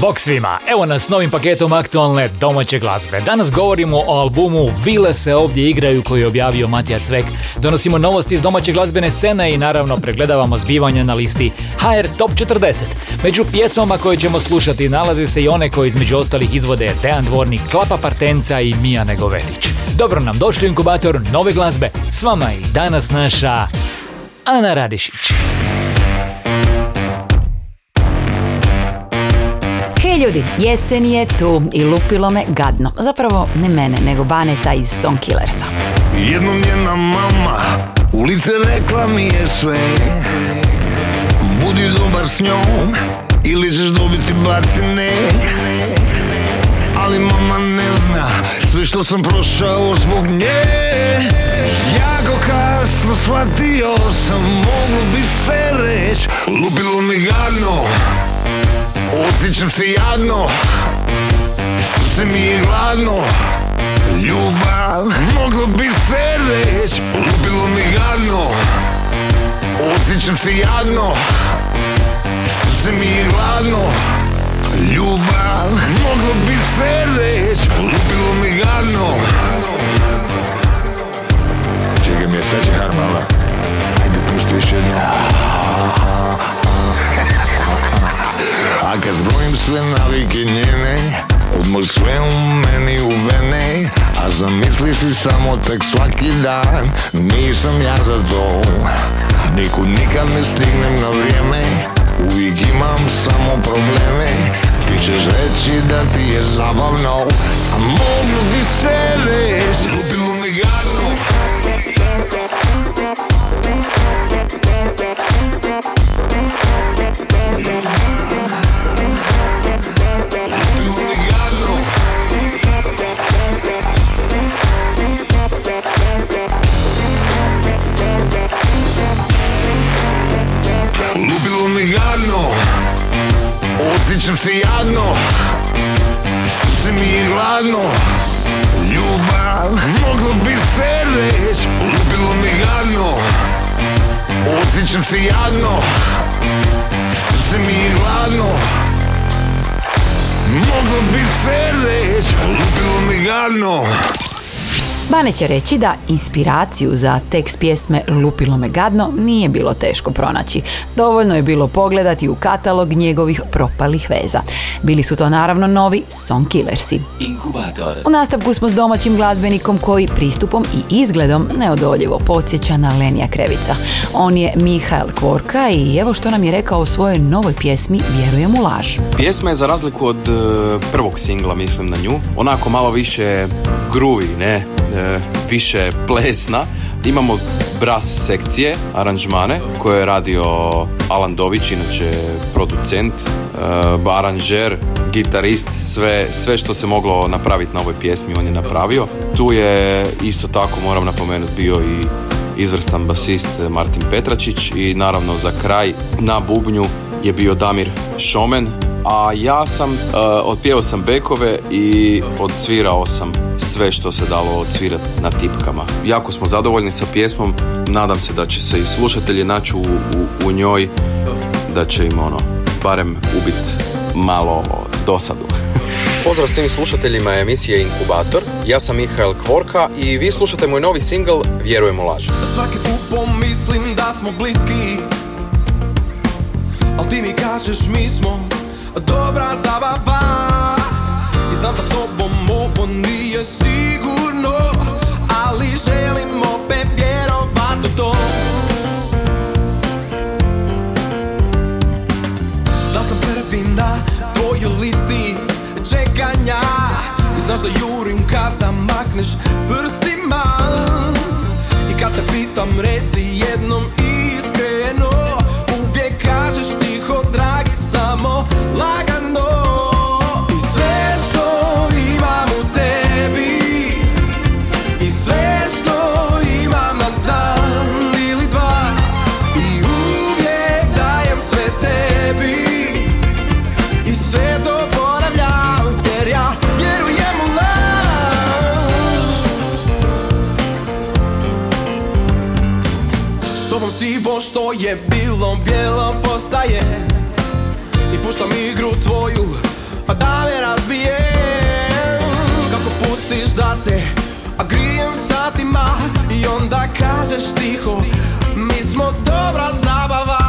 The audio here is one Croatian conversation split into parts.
Bok svima, evo nas s novim paketom aktualne domaće glazbe. Danas govorimo o albumu Vile se ovdje igraju koji je objavio Matija Cvek. Donosimo novosti iz domaće glazbene scene i naravno pregledavamo zbivanja na listi HR Top 40. Među pjesmama koje ćemo slušati nalazi se i one koje između ostalih izvode Dejan Dvornik, Klapa Partenca i Mija Negovetić. Dobro nam došli u inkubator nove glazbe. S vama i danas naša Ana Radišić. Ljudi, jesen je tu i lupilo me gadno. Zapravo ne mene, nego Baneta iz Song Killersa. Jednom njena mama ulice rekla mi je sve Budi dobar s njom ili ćeš dobiti batine Ali mama ne zna sve što sam prošao zbog nje Jako kasno shvatio sam, moglo bi se reć Lupilo mi gadno, osjećam se jadno Srce mi je gladno Ljubav, moglo bi se reć Lupilo mi gadno. Osjećam se jadno Srce mi je gladno Ljubav, moglo bi se sve navike njene Odmah sve u meni u vene A zamisli si samo tek svaki dan Nisam ja za to. Nikud nikad ne stignem na vrijeme Uvijek imam samo probleme. Ti ćeš reći da ti je zabavno A moglo bi se reći Lupilo mi gadno Osjećam se jadno Srce mi je gladno. Ljubav, moglo bi se reć Lupilo mi gadno. Osjećam se jadno Srce mi je gladno. Moglo bi se reć mi gadno Bane će reći da inspiraciju za tekst pjesme Lupilo me gadno nije bilo teško pronaći. Dovoljno je bilo pogledati u katalog njegovih propalih veza. Bili su to naravno novi Song Killersi. U nastavku smo s domaćim glazbenikom koji pristupom i izgledom neodoljivo podsjeća na Lenija Krevica. On je Mihael Kvorka i evo što nam je rekao o svojoj novoj pjesmi Vjerujem u laž. Pjesma je za razliku od e, prvog singla, mislim na nju, onako malo više gruvi, ne, više plesna. Imamo bras sekcije, aranžmane, koje je radio Alan Dović, inače producent, e, aranžer, gitarist, sve, sve što se moglo napraviti na ovoj pjesmi on je napravio. Tu je isto tako, moram napomenuti, bio i izvrstan basist Martin Petračić i naravno za kraj na bubnju je bio Damir Šomen, a ja sam, uh, otpjevao sam bekove i odsvirao sam sve što se dalo odsvirati na tipkama. Jako smo zadovoljni sa pjesmom, nadam se da će se i slušatelji naći u, u, u njoj, da će im ono, barem ubit malo dosadu. Pozdrav svim slušateljima emisije Inkubator. Ja sam Mihael Kvorka i vi slušate moj novi singl Vjerujem u laž. Svaki put pomislim da smo bliski Al ti mi kažeš mi smo dobra zabava. I znam da s tobom ovo nije sigurno Ali želim opet vjerovat u to. Da sam prvi na tvojoj listi čekanja. I znaš da jurim kada makneš prstima. I kad te pitam reci jednom iskreno Što je bilo bijelo postaje. I puštam igru tvoju a da me razbijem, Kako pustiš da te A grijem satima. I onda kažeš tiho Mi smo dobra zabava.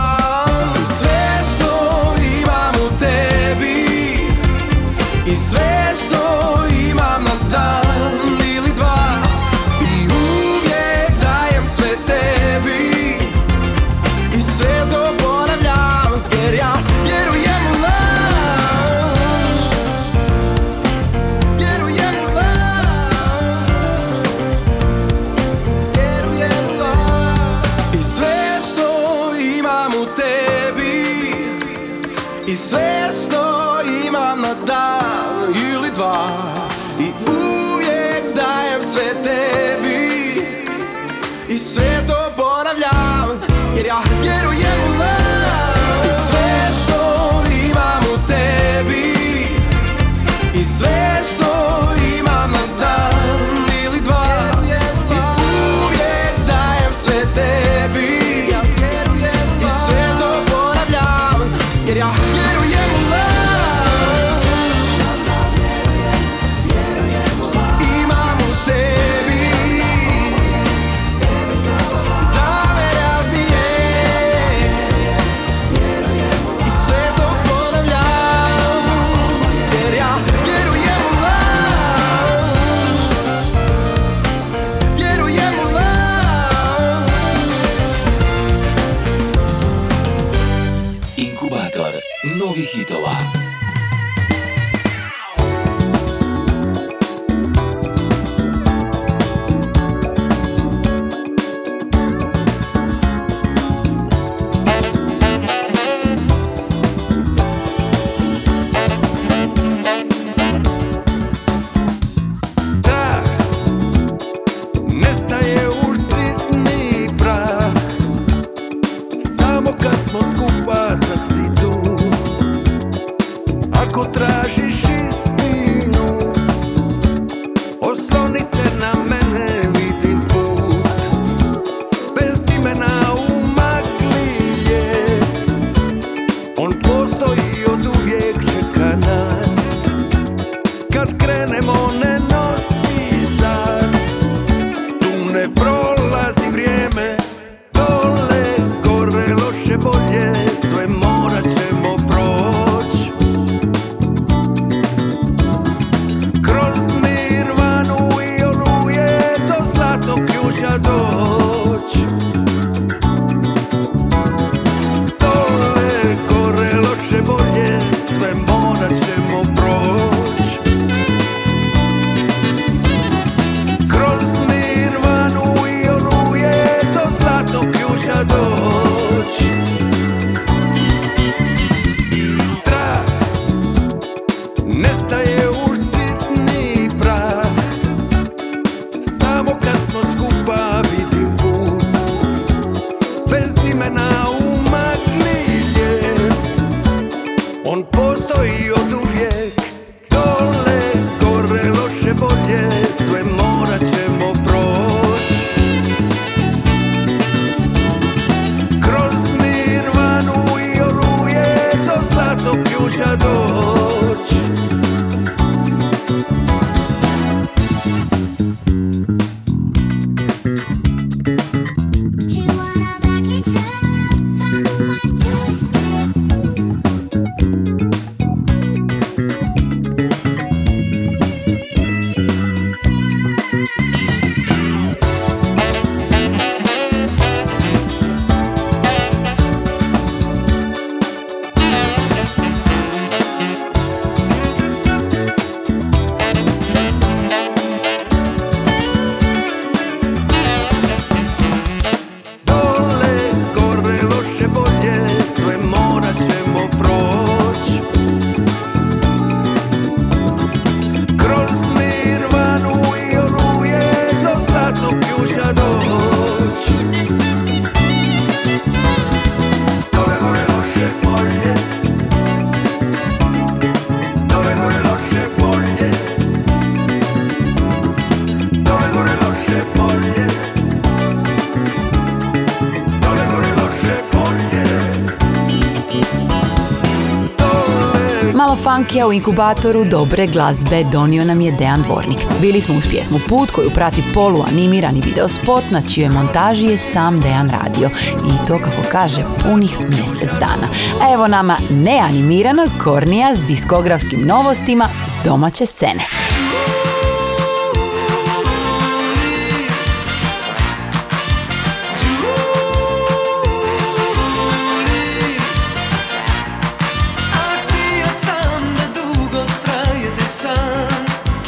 Funkija u inkubatoru dobre glazbe donio nam je Dejan Dvornik. Bili smo uz pjesmu Put koju prati poluanimirani videospot na čijoj montaži je sam Dejan radio. I to kako kaže punih mjesec dana. A evo nama neanimiranog Kornija s diskografskim novostima s domaće scene.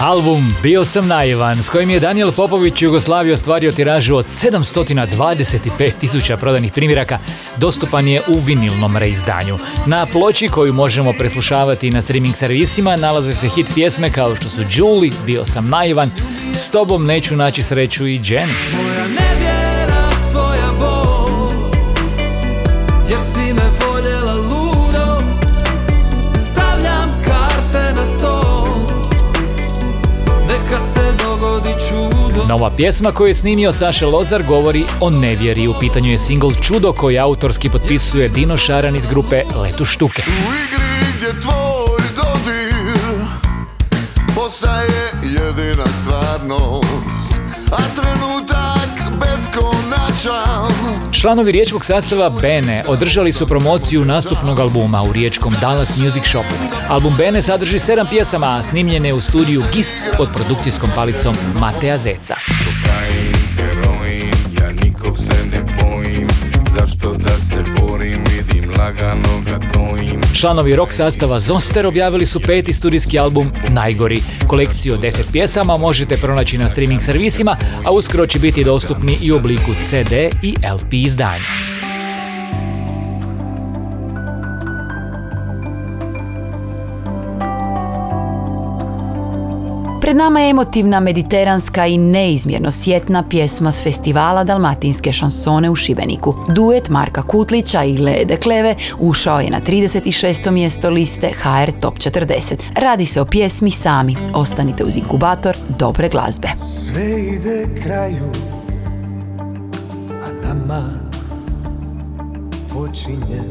Album Bio sam naivan, s kojim je Daniel Popović u Jugoslaviji ostvario tiražu od 725 tisuća prodanih primjeraka, dostupan je u vinilnom reizdanju. Na ploči koju možemo preslušavati na streaming servisima nalaze se hit pjesme kao što su Julie, Bio sam naivan, S tobom neću naći sreću i Jenny. Nova pjesma koju je snimio Saša Lozar govori o nevjeri. U pitanju je single Čudo koji autorski potpisuje Dino Šaran iz grupe Letu štuke. U igri gdje tvoj dodir Postaje jedina stvarnost Članovi riječkog sastava Bene održali su promociju nastupnog albuma u riječkom Dallas Music Shopu. Album Bene sadrži sedam pjesama, a snimljen je u studiju GIS pod produkcijskom palicom Matea Zeca. Zašto da se borim, vidim lagano ga Članovi rock sastava Zoster objavili su peti studijski album Najgori. Kolekciju od 10 pjesama možete pronaći na streaming servisima, a uskoro će biti dostupni i u obliku CD i LP izdanja. Pred nama je emotivna, mediteranska i neizmjerno sjetna pjesma s festivala Dalmatinske šansone u Šibeniku. Duet Marka Kutlića i Lede Kleve ušao je na 36. mjesto liste HR Top 40. Radi se o pjesmi Sami. Ostanite uz inkubator dobre glazbe. Sve ide kraju, a nama počinje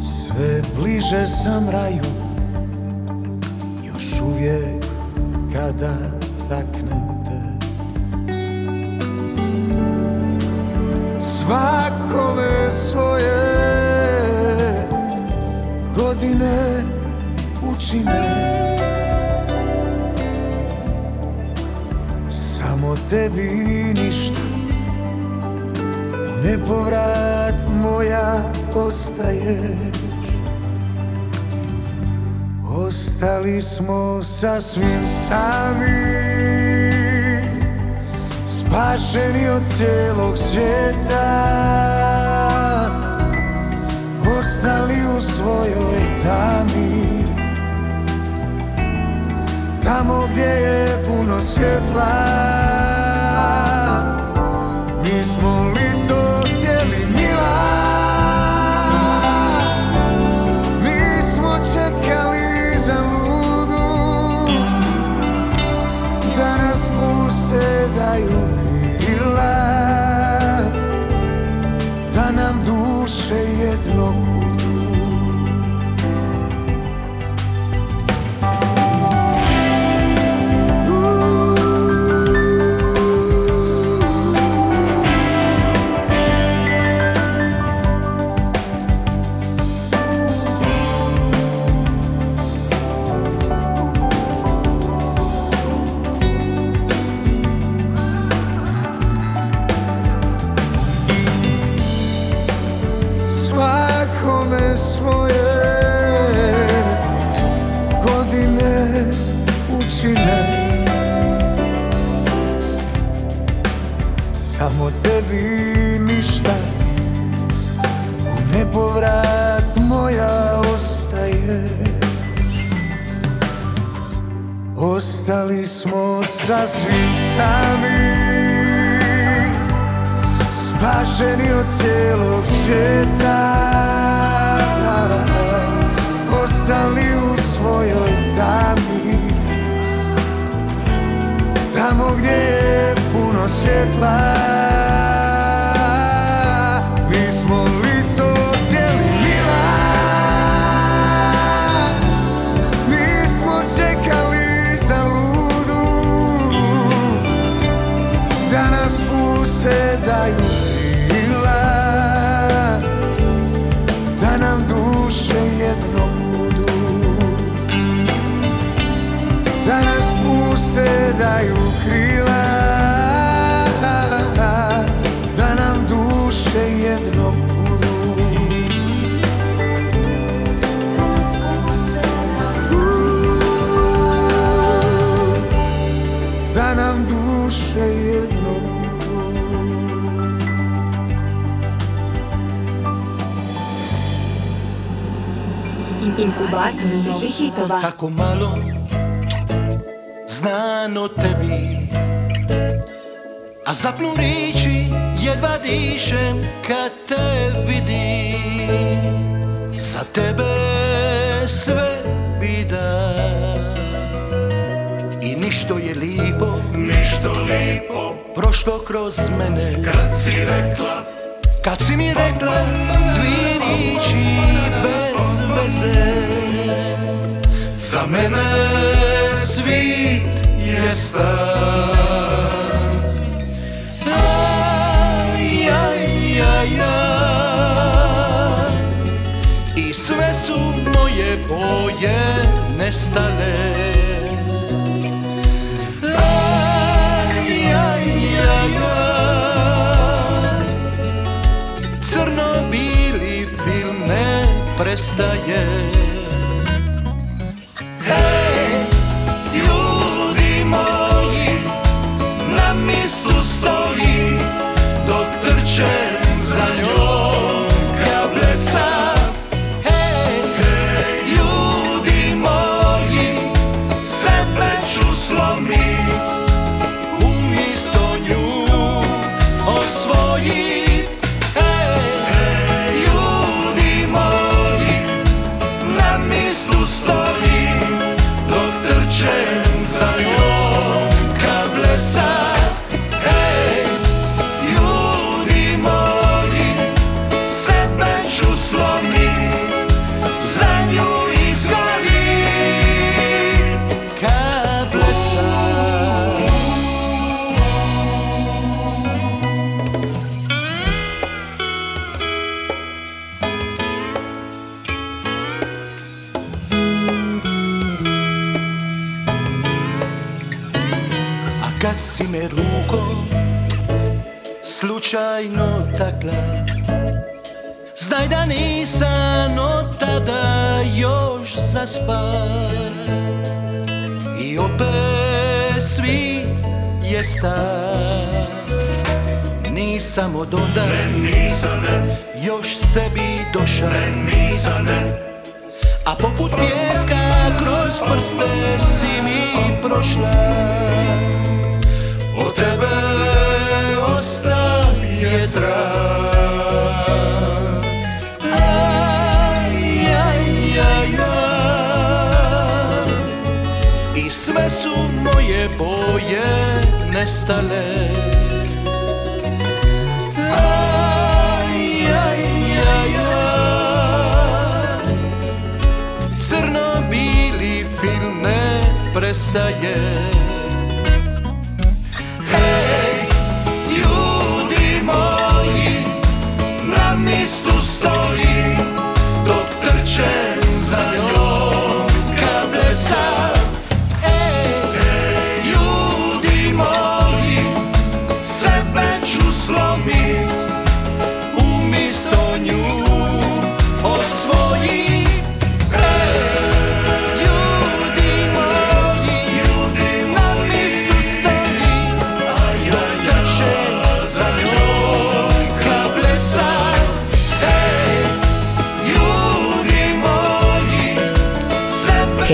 Sve bliže sam raju, uvijek kada taknem te Svakome svoje godine uči me Samo tebi ništa. Nepovrat moja ostaješ Ostali smo sasvim sami Spašeni od cijelog svijeta. Ostali u svojoj tami Tamo gdje je puno svjetla 在你 Inkubator novih hitova. Tako malo znan o tebi. A zapnu riči, jedva dišem kad te vidim Za tebe sve bi da I ništo je lipo, ništo lipo. Prošlo kroz mene. Kad si rekla. Kad si mi rekla dvije riči bez veze Za mene svit je star. Aj, aj, aj, aj. I sve su moje boje nestale prestaje. Hej, ljudi moji, na mislu stojim još zaspa I opet svi je star. Nisam od onda još sebi došao. A poput pjeska kroz prste si mi prošla. Od tebe ostaje trag su moje boje nestale Aj, aj, aj, aj. Crno-bili film ne prestaje Hej, ljudi moji, na mistu stojim Dok trčem za njom ka blesa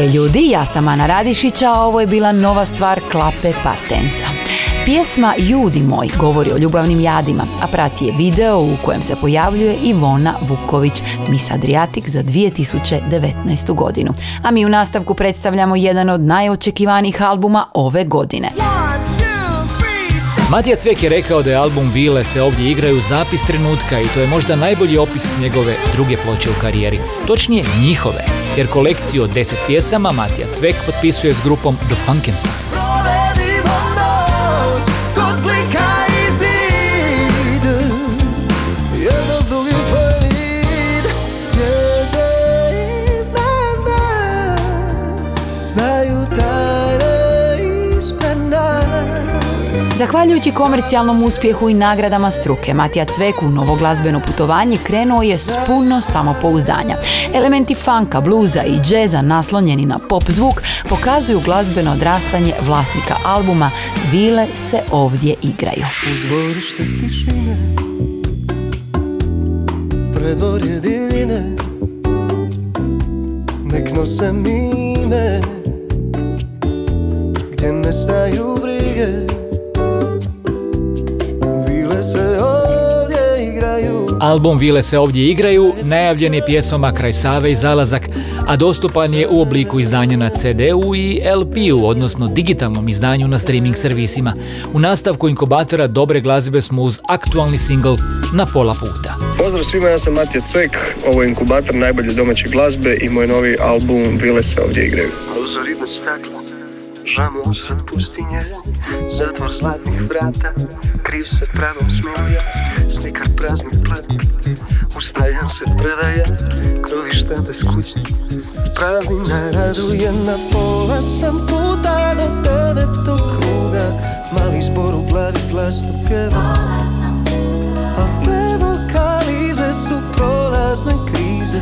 Hej ljudi, ja sam Ana Radišića, a ovo je bila nova stvar Klape Partenca. Pjesma Ljudi moj govori o ljubavnim jadima, a prati je video u kojem se pojavljuje Ivona Vuković, Miss Adriatic za 2019. godinu. A mi u nastavku predstavljamo jedan od najočekivanijih albuma ove godine. Matija Cvek je rekao da je album Vile se ovdje igraju zapis trenutka i to je možda najbolji opis njegove druge ploče u karijeri. Točnije njihove, jer kolekciju od 10 pjesama Matija Cvek potpisuje s grupom The Funkensteins. Zahvaljujući komercijalnom uspjehu i nagradama struke, Matija Cvek u novo glazbeno putovanje krenuo je s puno samopouzdanja. Elementi funka, bluza i džeza naslonjeni na pop zvuk pokazuju glazbeno odrastanje vlasnika albuma Vile se ovdje igraju. U dvorište tišine Predvorje divine Nek nose mime Gdje nestaju Album Vile se ovdje igraju, najavljen je pjesmama Kraj Save i Zalazak, a dostupan je u obliku izdanja na CD-u i LP-u, odnosno digitalnom izdanju na streaming servisima. U nastavku inkubatora dobre glazbe smo uz aktualni singl Na pola puta. Pozdrav svima, ja sam Matija Cvek, ovo je inkubator najbolje domaće glazbe i moj novi album Vile se ovdje igraju. Žamu usred pustinje Zatvor zlatnih vrata Kriv se pravom smilja Slikar praznih platni Ustajan se predaje Krovišta bez kuće. Praznina raduje Na pola sam puta do devetog kruga. Mali zbor u glavi glasno pjeva. A te vokalize su prolazne krize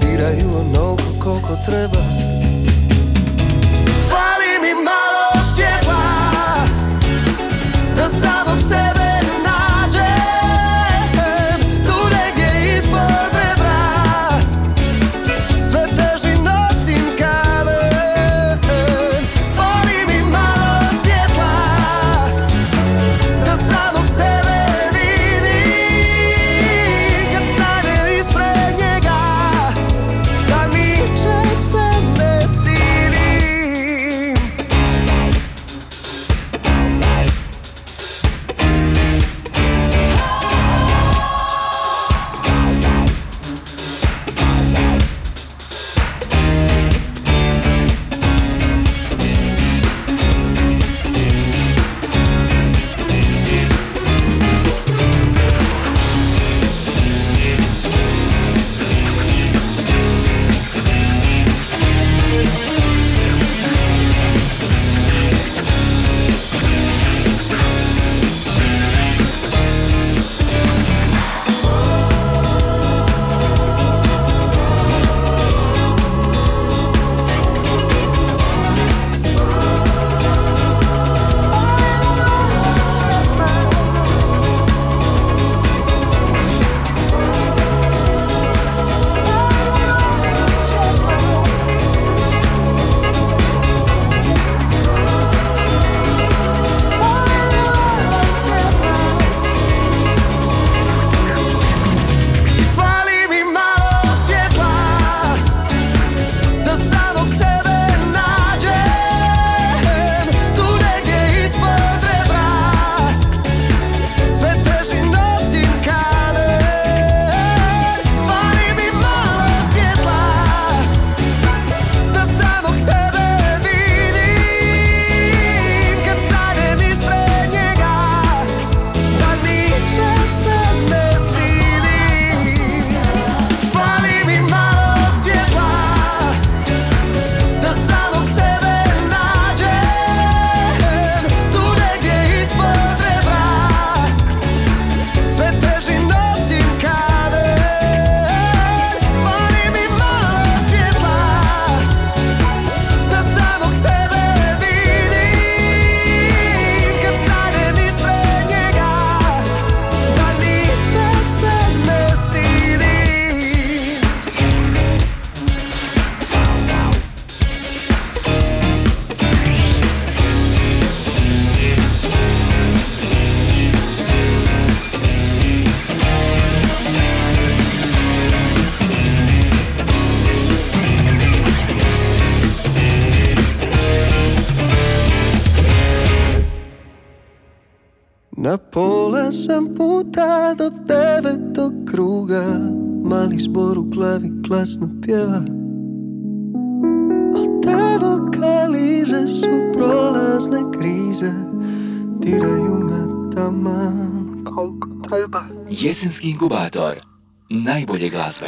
Diraju onoliko koliko treba malo svjetla Da samog Jesenski inkubator. Najbolje glazbe.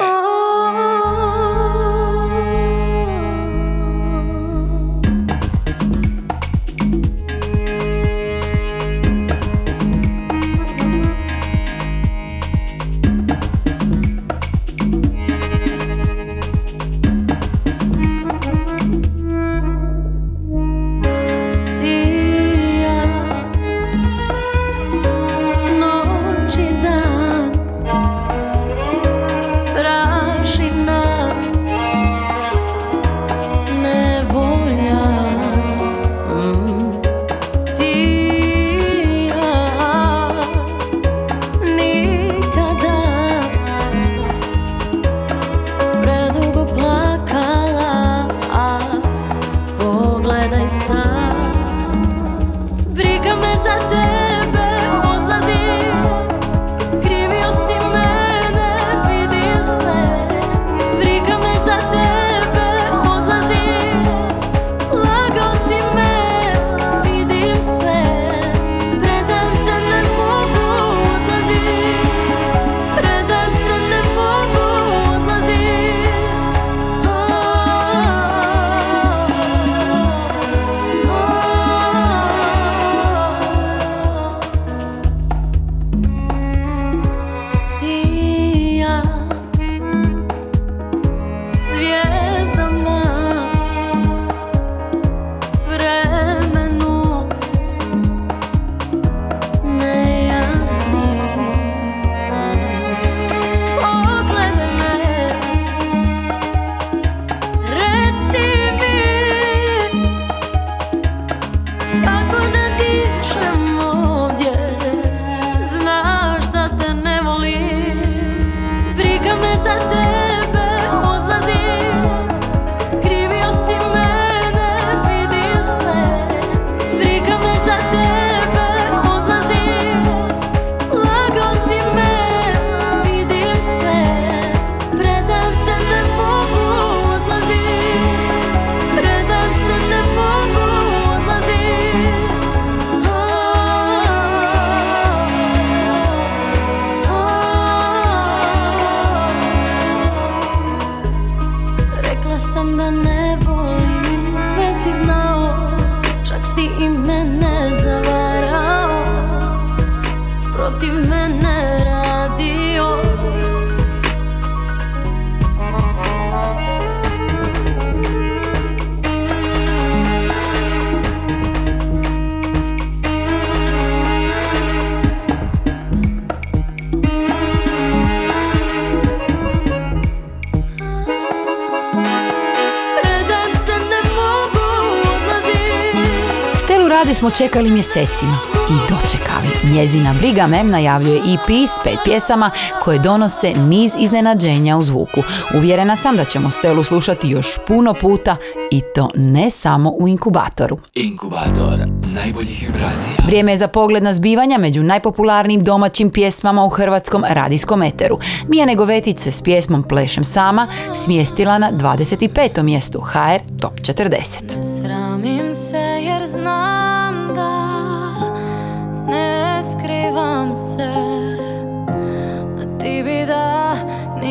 Smo čekali mjesecima i dočekali. Njezina Briga me najavljuje EP s pet pjesama koje donose niz iznenađenja u zvuku. Uvjerena sam da ćemo Stelu slušati još puno puta i to ne samo u inkubatoru. Inkubator najboljih vibracija. Vrijeme je za pogled na zbivanja među najpopularnijim domaćim pjesmama u hrvatskom radijskom eteru. Mija Negovetić se s pjesmom Plešem sama smjestila na 25. mjestu HR Top 40.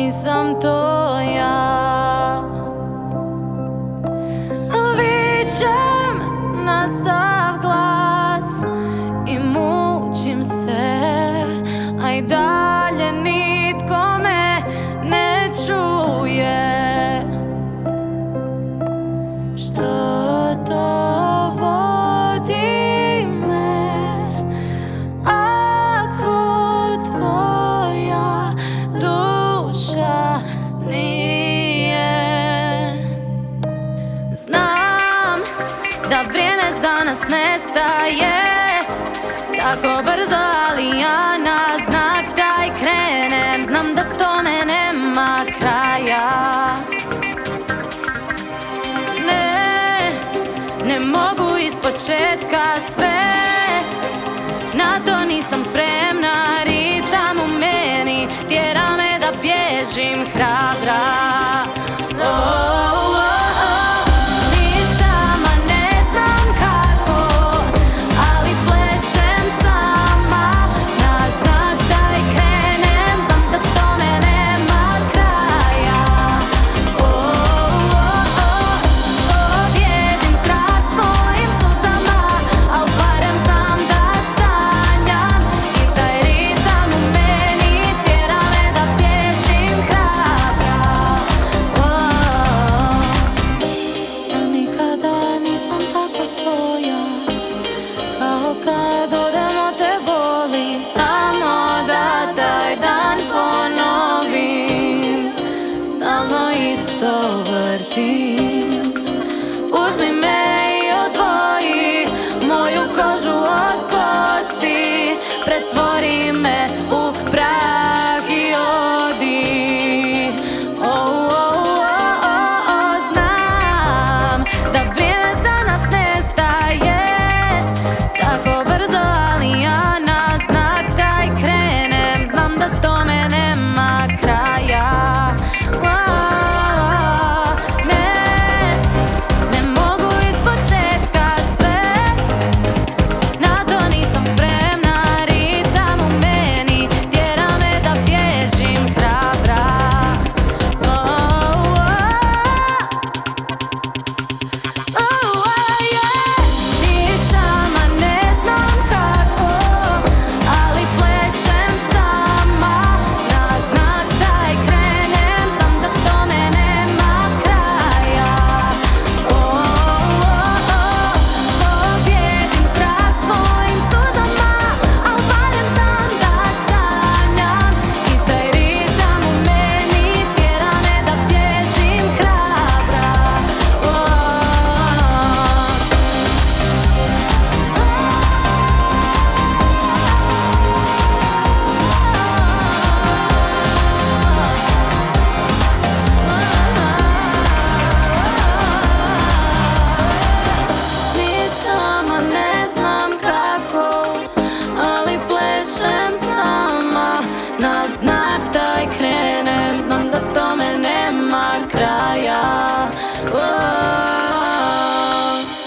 nisam to ja Vičem na sav glas i mučim se. A i nas nestaje Tako brzo, ali ja na znak daj krenem. Znam da tome nema kraja. Ne, ne mogu iz početka sve. Na to nisam spremna, ritam u meni. Tjera me da bježim hrabra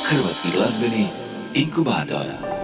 Hrvatski glazbeni inkubator.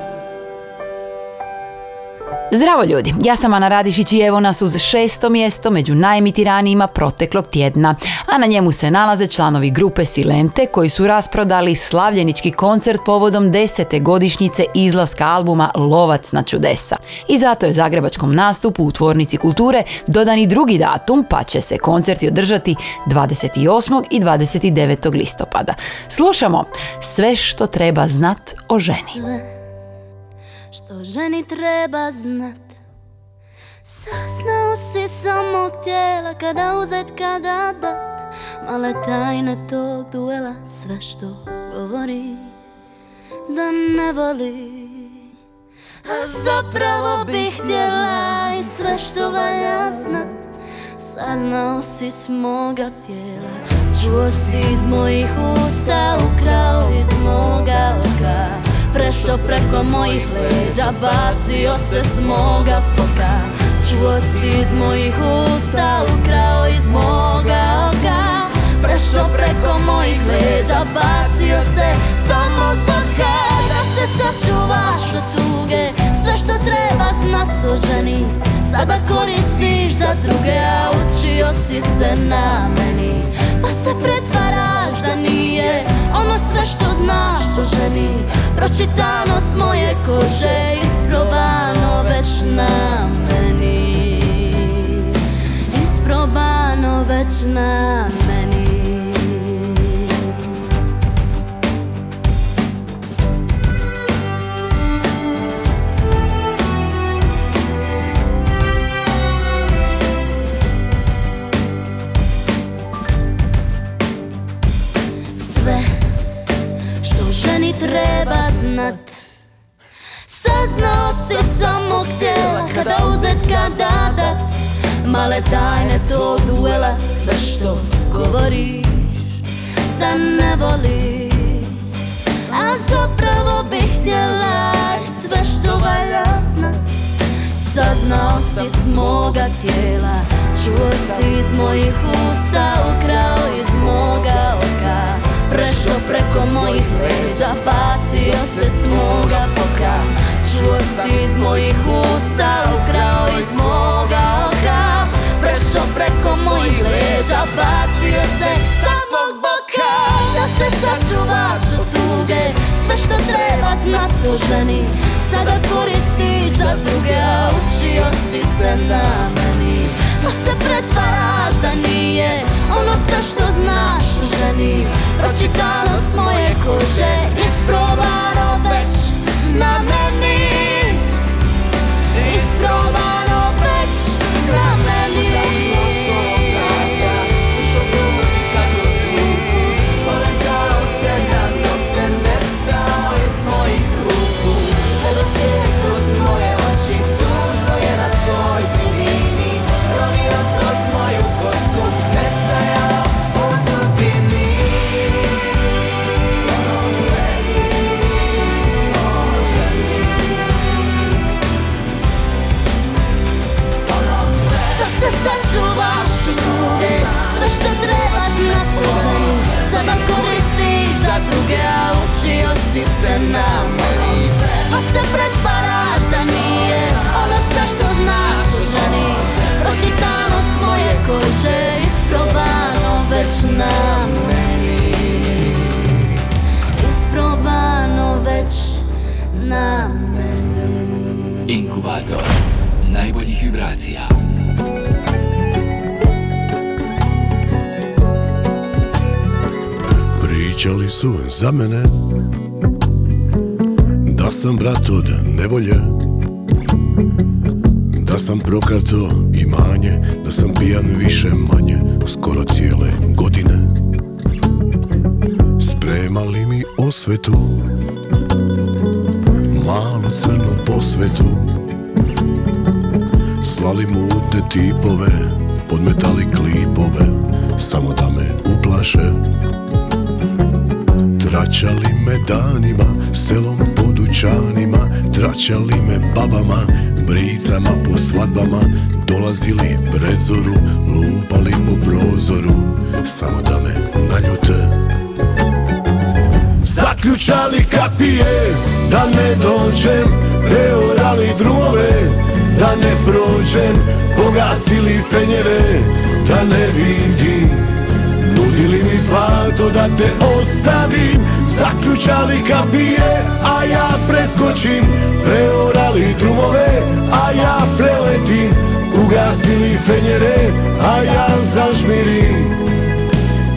Zdravo ljudi, ja sam Ana Radišić i evo nas uz šesto mjesto među najemitiranijima proteklog tjedna, a na njemu se nalaze članovi grupe Silente koji su rasprodali slavljenički koncert povodom desete godišnjice izlaska albuma Lovac na čudesa. I zato je zagrebačkom nastupu u Tvornici kulture dodan i drugi datum, pa će se koncerti održati 28. i 29. listopada. Slušamo sve što treba znat o ženi. Što ženi treba znat. Saznao si samog tijela kada uzet, kada dat. Male tajne tog duela sve što govori da ne voli. A zapravo bih htjela i sve što valja znat. Saznao si s moga tijela Čuo si iz mojih usta, ukrao iz moga oka Prešao preko mojih leđa, bacio se s moga poka. Čuo si iz mojih usta, ukrao iz moga oka. Prešao preko mojih leđa, bacio se samo toka Da se sačuvaš od tuge, sve što treba znat o ženi. Sada koristiš za druge, a učio si se na meni. Pa se pretvaraš da nije sve što znaš o ženi Pročitano s moje kože, isprobano već na meni. Isprobano već na meni za mene Da sam brat od nevolje Da sam prokrato Tračali me babama, bricama po svadbama Dolazili pred zoru, lupali po prozoru Samo da me naljute. Zaključali kapije, da ne dođem Preorali drumove, da ne prođem Pogasili fenjere, da ne vidim da te ostavim. Zaključali kapije, a ja preskočim. Preorali drumove, a ja preletim. Ugasili fenjere, a ja zažmirim.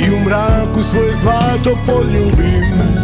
I u mraku svoje zlato poljubim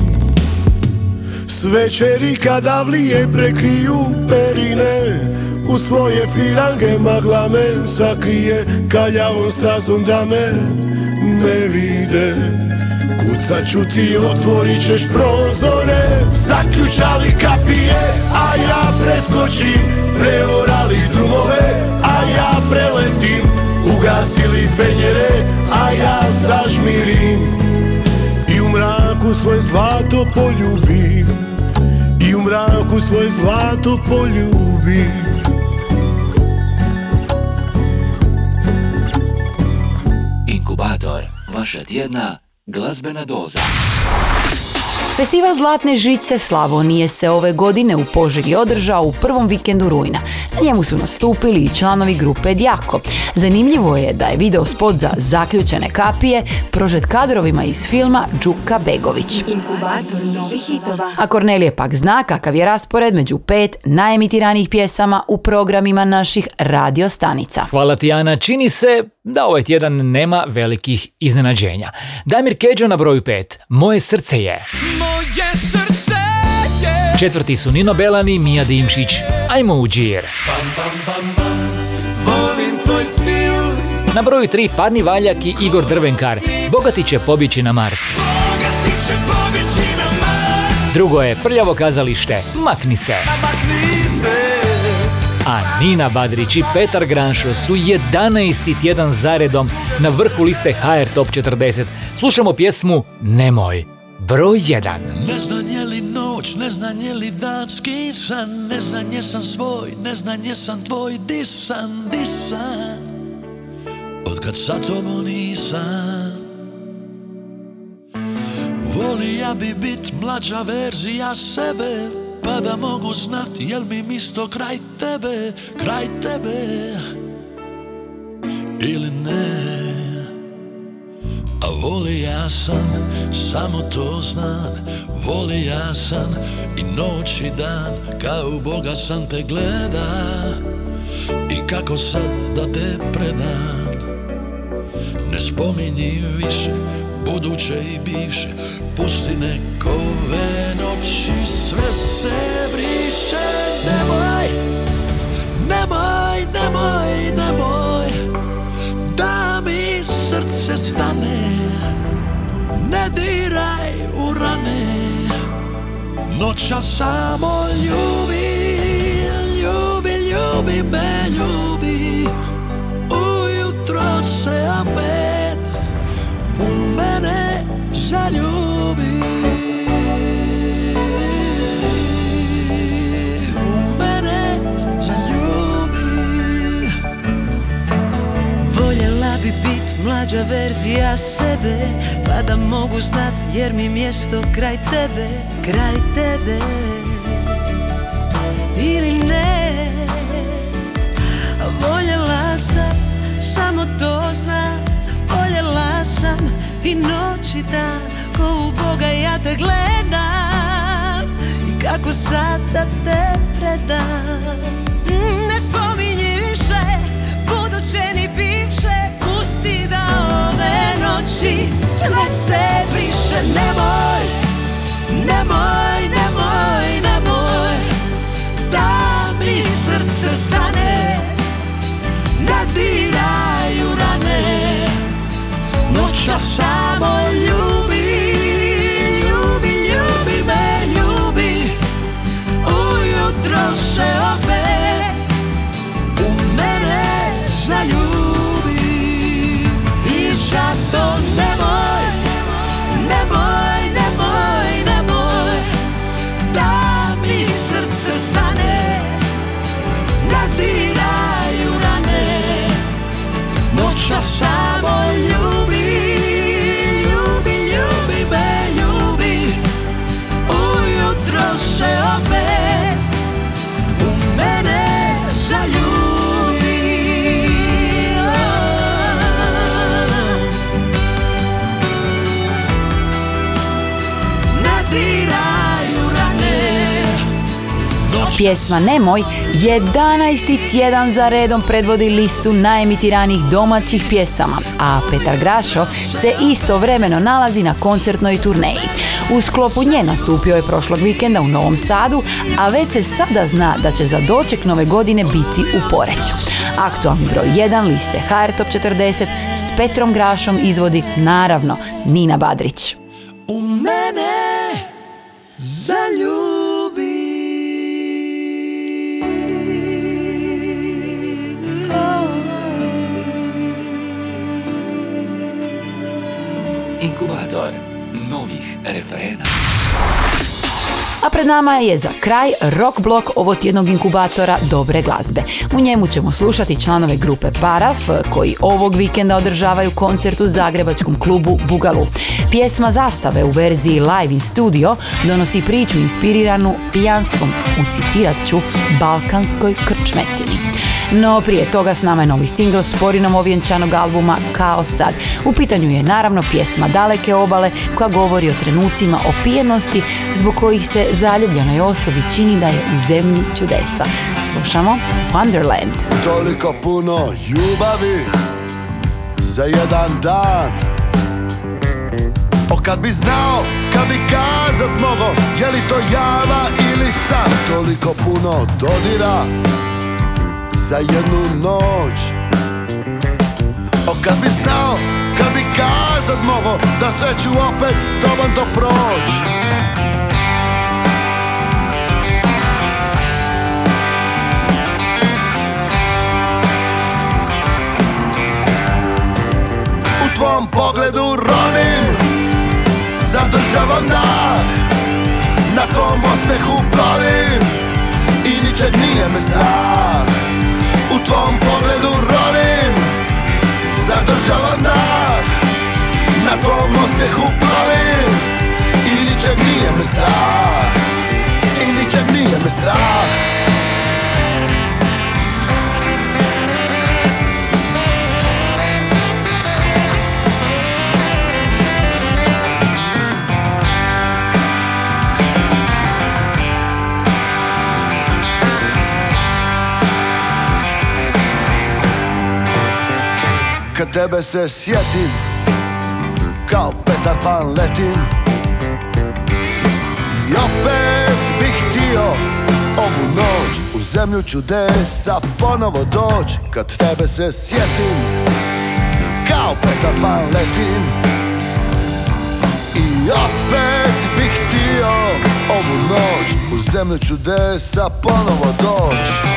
S večeri kada vlije prekriju perine U svoje firange magla me sakrije Kaljavom stazom da me ne vide. Kucat ću ti, otvorit ćeš prozore. Zaključali kapije, a ja preskočim. Preorali drumove, a ja preletim. Ugasili fenjere, a ja zažmirim. I u mraku svoje zlato poljubim mraku svoje zlato poljubim Inkubator, vaša tjedna glazbena doza. Festival Zlatne žice Slavonije se ove godine u Požegi održao u prvom vikendu rujna. Na njemu su nastupili i članovi grupe Djako. Zanimljivo je da je video spot za zaključene kapije prožet kadrovima iz filma Đuka Begović. Inkubator novih hitova. A Kornelije pak zna kakav je raspored među pet najemitiranijih pjesama u programima naših radiostanica. Hvala ti Ana, čini se da ovaj tjedan nema velikih iznenađenja. Damir Keđo na broju 5, Moje srce je. Moje srce je Četvrti su Nino Belani, Mija Dimšić, Ajmo u džir. Volim tvoj stil Na broju 3 Parni Valjak i Igor Drvenkar, Bogati će pobjeći na Mars. Bogati će pobjeći na Mars Drugo je Prljavo kazalište. Makni se A Nina Badrić i Petar Granšo su 11. tjedan zaredom na vrhu liste HR Top 40. Slušamo pjesmu Nemoj. Broj 1. Ne znam je li noć, ne znam je li dan skisan Ne jesam svoj, ne jesam tvoj Disan, disan Od kad sa tobom nisam. Volija bi bit mlađa verzija sebe Pa da mogu znat jel mi misto kraj tebe Kraj tebe. Ili ne voli ja sam, samo to znam. Voli ja sam i noć i dan Kao Boga sam te gleda. I kako sad da te predam? Ne spominji više buduće i bivše. Pusti nekove noći sve se briše. Nemoj, nemoj, nemoj, nemoj srce stane Ne diraj u rane. Noća samo ljubi Ljubi, ljubi me, ljubi. Ujutro se opet U mene zaljubi mlađa verzija sebe Pa da mogu znat jer mi mjesto kraj tebe Kraj tebe. Ili ne Voljela sam, samo to znam Voljela sam i noć i dan Ko u Boga ja te gledam. I kako sad da te predam. Mm, Ne spominji više buduće ni bivše duša samo ljubi Ljubi, ljubi me, ljubi. Ujutro se opet u mene zaljubi. I zato nemoj, nemoj, nemoj, nemoj Da mi srce stane Da diraju rane. Noća sama Pjesma Nemoj 11. tjedan za redom predvodi listu najemitiranih domaćih pjesama, a Petar Grašo se istovremeno nalazi na koncertnoj turneji. U sklopu nje nastupio je prošlog vikenda u Novom Sadu, a već se sada zna da će za doček nove godine biti u Poreću. Aktualni broj 1 liste HR Top 40 s Petrom Grašom izvodi naravno Nina Badrić. U mene zaljubi Inkubator novih refrena. A pred nama je za kraj rock blok ovotjednog inkubatora dobre glazbe. U njemu ćemo slušati članove grupe Paraf koji ovog vikenda održavaju koncert u zagrebačkom klubu Bugalu. Pjesma Zastave u verziji Live in Studio donosi priču inspiriranu pijanstvom u citirat ću balkanskoj krčmetini. No prije toga s nama je novi singl sporinom ovjenčanog albuma Kao sad. U pitanju je naravno pjesma Daleke obale koja govori o trenucima opijenosti zbog kojih se zaljubljenoj osobi čini da je u zemlji čudesa. Slušamo Wonderland. Toliko puno ljubavi za jedan dan O kad bi znao, kad bi kazat mogo Je li to java ili san Toliko puno dodira za jednu noć O kad bi znao, kad bi kazat mogo Da sve ću opet s tobom to proć tvom pogledu ronim. Zadržavam dah Na tvom osmehu plovim. I ničeg nije me strah. U tvom pogledu ronim. Zadržavam dah Na tvom osmehu plovim. I ničeg nije me strah. I ničeg nije me strah tebe se sjetim Kao Petar Pan letim. I opet bih htio Ovu noć u zemlju čudesa Ponovo doć Kad tebe se sjetim Kao Petar Pan letim. I opet bih htio Ovu noć u zemlju čudesa Ponovo doć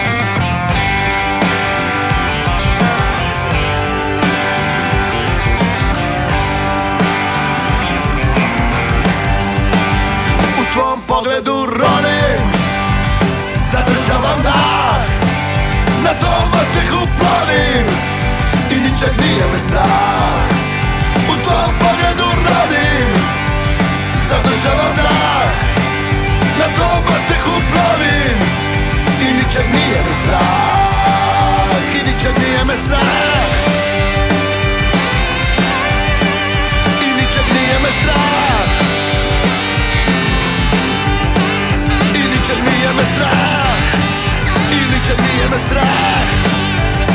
pogledu ronim Zadržavam dah. Na tom osmijehu plovim I ničeg nije me strah. U tvom pogledu ronim Zadržavam dah. Na tom osmijehu plovim I ničeg nije me strah. I ničeg nije me strah ničeg nije me strah.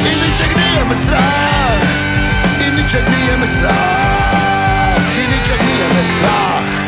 I ničeg nije me strah. I ničeg nije me strah. I ničeg nije me strah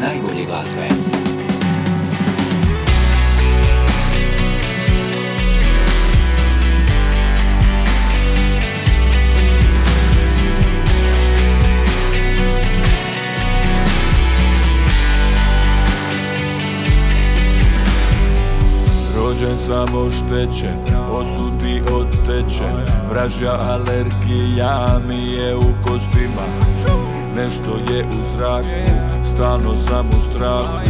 najbolje glazbe. Rođen sam oštećen, osudi otečen Vražja alergija mi je u kostima Nešto je u zraku, stalno sam u strahu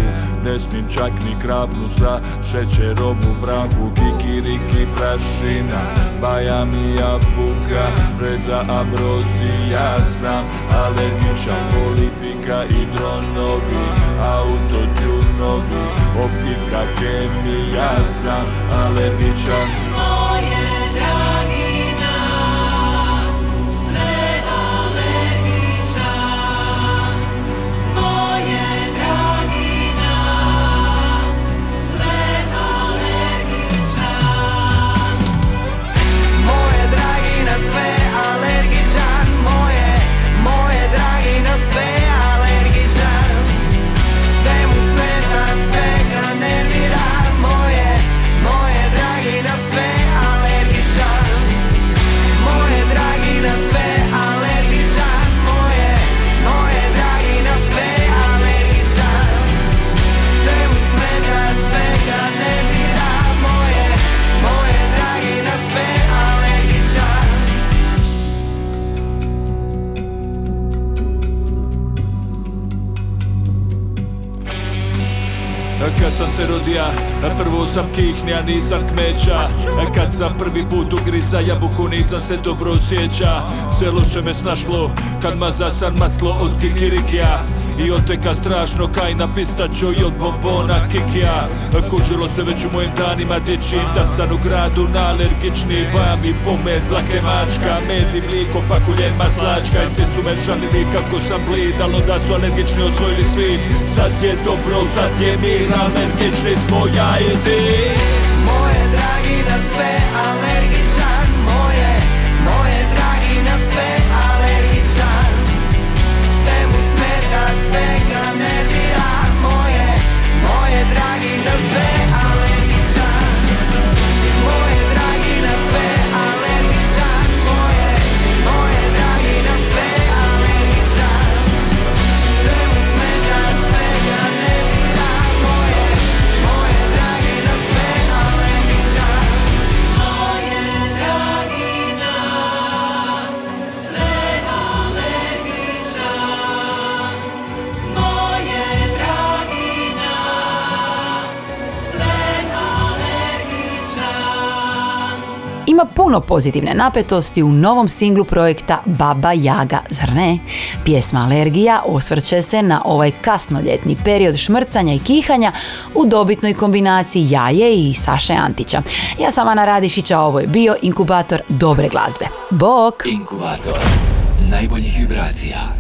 Ne smijem čak ni kravnu sa šećerom u braku. Kikiriki prašina, baja mi jabuka. Breza ambrozija sam alergičan Politika i dronovi, autotunovi Optika, kemija sam alergičan Kad sam se rodija, prvo sam kihnja, nisam kmeća. Kad sam prvi put ugriza jabuku, nisam se dobro osjeća. Sve loše me snašlo, kad ma zasan maslo od kikirikija i oteka strašno kaj na pistaču i od bombona kikija Kužilo se već u mojim danima dječjim Da sam u gradu na alergični vam i pomed dlake mačka Med i mliko, pakuljen maslačka I svi su me žalili kako sam blid Al onda su alergični osvojili svit Sad je dobro, sad je mir Alergični smo ja i ti. Moje dragi na sve alergičan Ima puno pozitivne napetosti u novom singlu projekta Baba Jaga, zar ne? Pjesma Alergija osvrće se na ovaj kasnoljetni period šmrcanja i kihanja u dobitnoj kombinaciji Jaje i Saše Antića. Ja sam Ana Radišića, ovo je bio inkubator dobre glazbe. Bok! Inkubator najboljih vibracija.